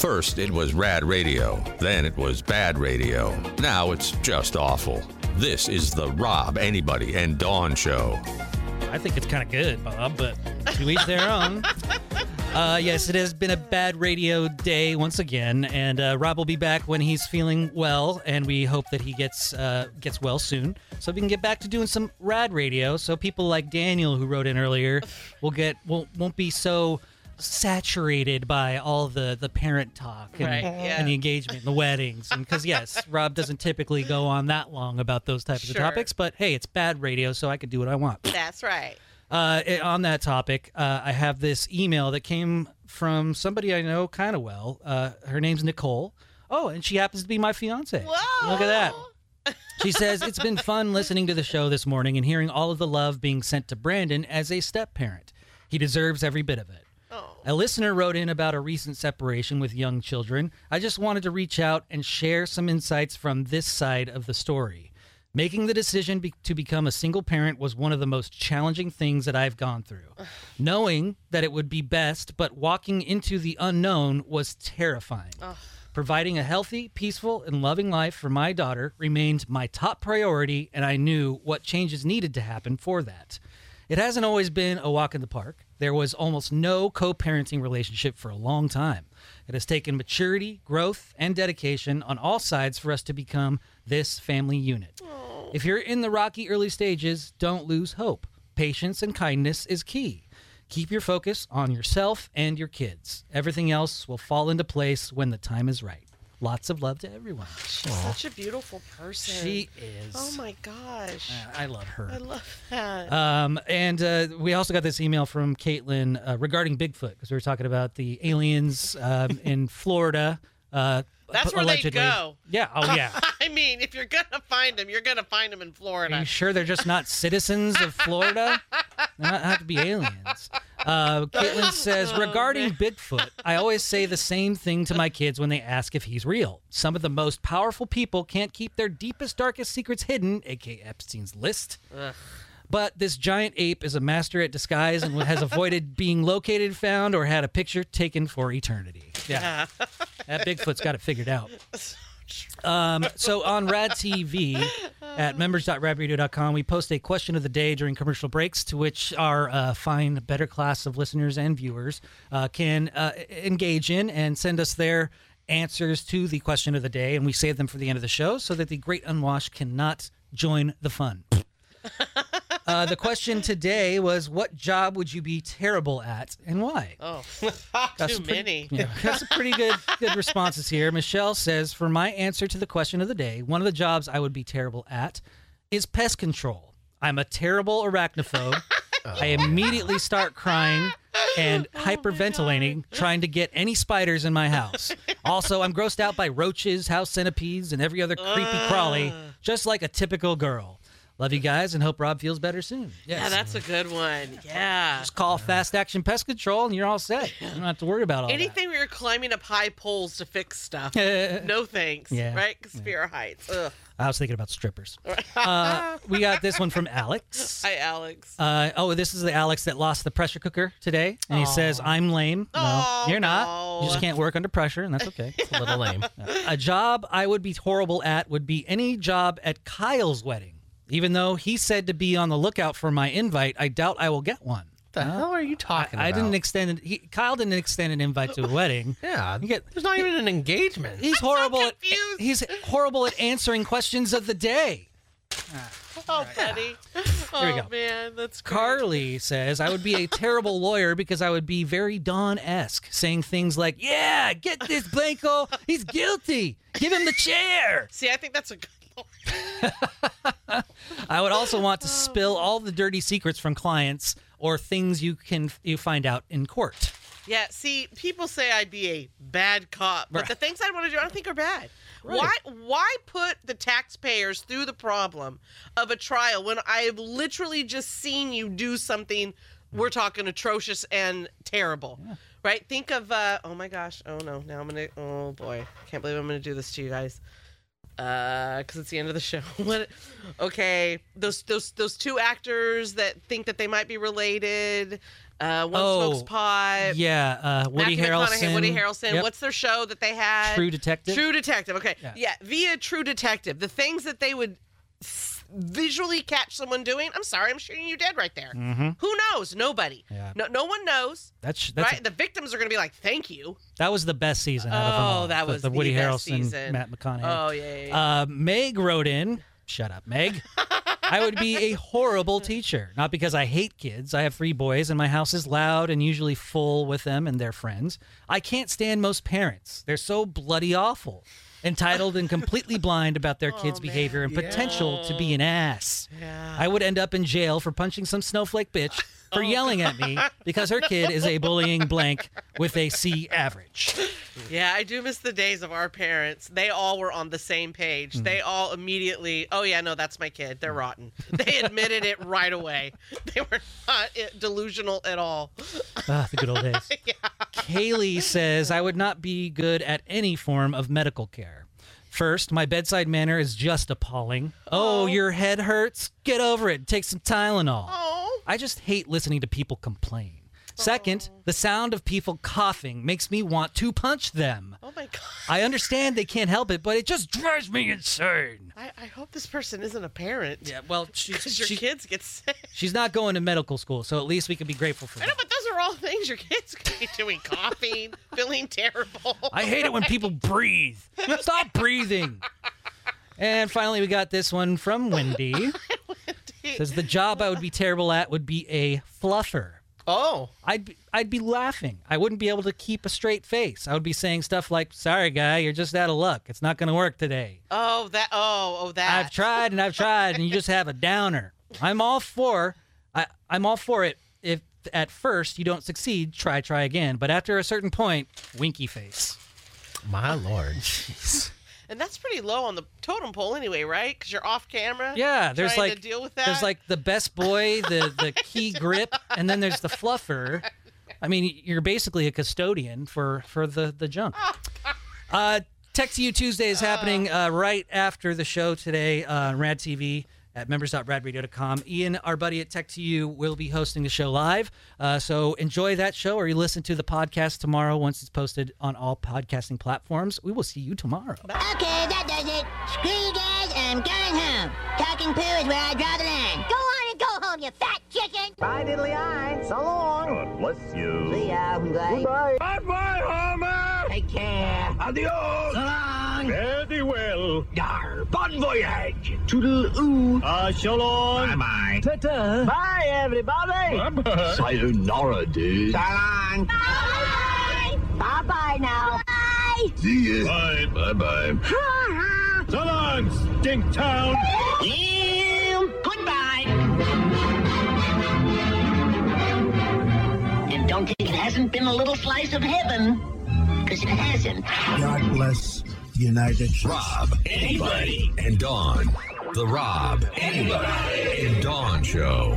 First, it was rad radio. Then it was bad radio. Now it's just awful. This is the Rob, Anybody, and Dawn Show. I think it's kind of good, Bob, but to each their own. Uh, yes, it has been a bad radio day once again, and uh, Rob will be back when he's feeling well, and we hope that he gets uh, gets well soon, so we can get back to doing some rad radio. So people like Daniel, who wrote in earlier, will get won't won't be so saturated by all the the parent talk and, Right, yeah. and the engagement, and the weddings, and because yes, Rob doesn't typically go on that long about those types of topics, but hey, it's bad radio, so I can do what I want. That's right. Uh, eh, on that topic, uh, I have this email that came from somebody I know kind of well. Uh, her name's Nicole. Oh, and she happens to be my fiance. Whoa. Look at that. She says it's been fun listening to the show this morning and hearing all of the love being sent to Brandon as a step parent. He deserves every bit of it. Oh. A listener wrote in about a recent separation with young children. I just wanted to reach out and share some insights from this side of the story. Making the decision be- to become a single parent was one of the most challenging things that I've gone through. Knowing that it would be best, but walking into the unknown was terrifying. Providing a healthy, peaceful, and loving life for my daughter remained my top priority, and I knew what changes needed to happen for that. It hasn't always been a walk in the park. There was almost no co parenting relationship for a long time. It has taken maturity, growth, and dedication on all sides for us to become this family unit. If you're in the rocky early stages, don't lose hope. Patience and kindness is key. Keep your focus on yourself and your kids. Everything else will fall into place when the time is right. Lots of love to everyone. She's such a beautiful person. She is. Oh my gosh. I love her. I love that. Um, and uh, we also got this email from Caitlin uh, regarding Bigfoot because we were talking about the aliens um, in Florida. Uh, That's where allegedly. they go. Yeah. Oh, yeah. I mean, if you're gonna find them, you're gonna find them in Florida. Are you sure they're just not citizens of Florida? They don't have to be aliens. Uh, Caitlin says regarding Bigfoot, I always say the same thing to my kids when they ask if he's real. Some of the most powerful people can't keep their deepest, darkest secrets hidden, aka Epstein's list. But this giant ape is a master at disguise and has avoided being located, found, or had a picture taken for eternity. Yeah, that Bigfoot's got it figured out. Um, so on Rad TV at members.radradio.com, we post a question of the day during commercial breaks to which our uh, fine, better class of listeners and viewers uh, can uh, engage in and send us their answers to the question of the day. And we save them for the end of the show so that the great unwashed cannot join the fun. Uh, the question today was, "What job would you be terrible at, and why?" oh, Got too pretty- many. Yeah, got some pretty good good responses here. Michelle says, "For my answer to the question of the day, one of the jobs I would be terrible at is pest control. I'm a terrible arachnophobe. I immediately start crying and hyperventilating, trying to get any spiders in my house. Also, I'm grossed out by roaches, house centipedes, and every other creepy crawly, just like a typical girl." Love you guys and hope Rob feels better soon. Yes. Yeah, that's a good one. Yeah. Just call Fast Action Pest Control and you're all set. You don't have to worry about all Anything where you're climbing up high poles to fix stuff. no thanks. Yeah. Right? Because fear of heights. Ugh. I was thinking about strippers. Uh, we got this one from Alex. Hi, Alex. Uh, oh, this is the Alex that lost the pressure cooker today, and he says, "I'm lame." No, Oh, you're not. no. You just can't work under pressure, and that's okay. It's a little lame. a job I would be horrible at would be any job at Kyle's wedding. Even though he said to be on the lookout for my invite, I doubt I will get one. What the hell are you talking about? I about? didn't extend. He, Kyle didn't extend an invite to a wedding. Yeah, You get- there's not even an engagement. He's horrible. at, confused. he's horrible at answering questions of the day. Ah. Oh, buddy. Oh, we go. man. That's great. Carly says, I would be a terrible lawyer because I would be very Dawn esque, saying things like, Yeah, get this Blanco. He's guilty. Give him the chair. See, I think that's a good I would also want to spill all the dirty secrets from clients or things you can you find out in court. Yeah, see, people say I'd be a bad cop, but the things I want to do, I don't think are bad. Right. Why? Why put the taxpayers through the problem of a trial when I've literally just seen you do something? We're talking atrocious and terrible, right? Think of, uh, oh my gosh, oh no, now I'm gonna, oh boy, can't believe I'm gonna do this to you guys, uh, because it's the end of the show. what? Okay, those those those two actors that think that they might be related. Uh, One Oh, Smokes Pot. Yeah, uh, Woody Matthew Harrelson. Woody Harrelson. Yep. What's their show that they had? True Detective? True Detective. Okay. Yeah. Yeah. Via True Detective, the things that they would visually catch someone doing. I'm sorry, I'm shooting you dead right there. Who knows? Nobody. Mm-hmm. Yeah. No, no one knows. That's that's right. the victims are going to be like, "Thank you." that was the best season. Out of them Oh, all. that was the the Woody best Harrelson, season. Matt McConaughey. Oh yeah. yeah, yeah. Uh, Meg wrote in. Shut up, Meg. I would be a horrible teacher. Not because I hate kids. I have three boys, and my house is loud and usually full with them and their friends. I can't stand most parents. They're so bloody awful, entitled and completely blind about their kids' oh, behavior and potential to be an ass. Yeah. I would end up in jail for punching some snowflake bitch for oh. yelling at me because her kid is a bullying blank with a C average. Yeah, I do miss the days of our parents. They all were on the same page. Mm-hmm. They all immediately, oh yeah, no, that's my kid. They're rotten. They admitted it right away. They were not eh, delusional at all. Ah, the good old days. yeah. Kaylee says, I would not be good at any form of medical care. First, my bedside manner is just appalling. Oh, your head hurts? Get over it. Take some Tylenol. Oh, I just hate listening to people complain. Second, the sound of people coughing makes me want to punch them. oh my god. I understand they can't help it, but it just drives me insane. I, I hope this person isn't a parent. Yeah, well, she's, Because your she- kids get sick. she's not going to medical school, so at least we can be grateful for I that. know, but those are all things your kids could be doing. Coughing, feeling terrible. I hate it when people breathe. Stop breathing. And finally, we got this one from Wendy. Wendy. Says the job I would be terrible at would be a fluffer. Oh. I'd be, I'd be laughing. I wouldn't be able to keep a straight face. I would be saying stuff like, "Sorry, guy, you're just out of luck. It's not going to work today. Oh, that. Oh, oh, that. I've tried and I've tried, and you just have a downer." I'm all for, I, I'm all for it. If at first you don't succeed, try, try again. But after a certain point, winky face. My lord. And that's pretty low on the totem pole anyway, right? Because you're off camera. Yeah, there's like deal with that. there's like the best boy, the the key grip, and then there's the fluffer. I mean, you're basically a custodian for for the the junk. Uh, Tech to You Tuesday is happening uh, right after the show today uh, on Rad TV at members.radradio.com. Ian, our buddy at Tech to You, will be hosting the show live. Uh, so enjoy that show or you listen to the podcast tomorrow once it's posted on all podcasting platforms. We will see you tomorrow. Okay, that does it. Screw you guys, I'm going home. Talking poo is where I draw the line. Go on and home, you fat chicken. Bye, diddly eye. So long. God bless you. See ya. Bye. Bye. Bye-bye, Homer. Take care. Adios. So long. Very well. Yar. Bon voyage. Toodle-oo. Ah, so long. Bye-bye. Ta-ta. Bye, everybody. Bye-bye. Sayonara, dude. So long. Bye. Bye-bye now. Bye. See ya. Bye, bye-bye. So long, Stink Town. You. Don't think it hasn't been a little slice of heaven. Because it hasn't. God bless the United States. Rob, anybody, and Dawn. The Rob, anybody, and Dawn Show.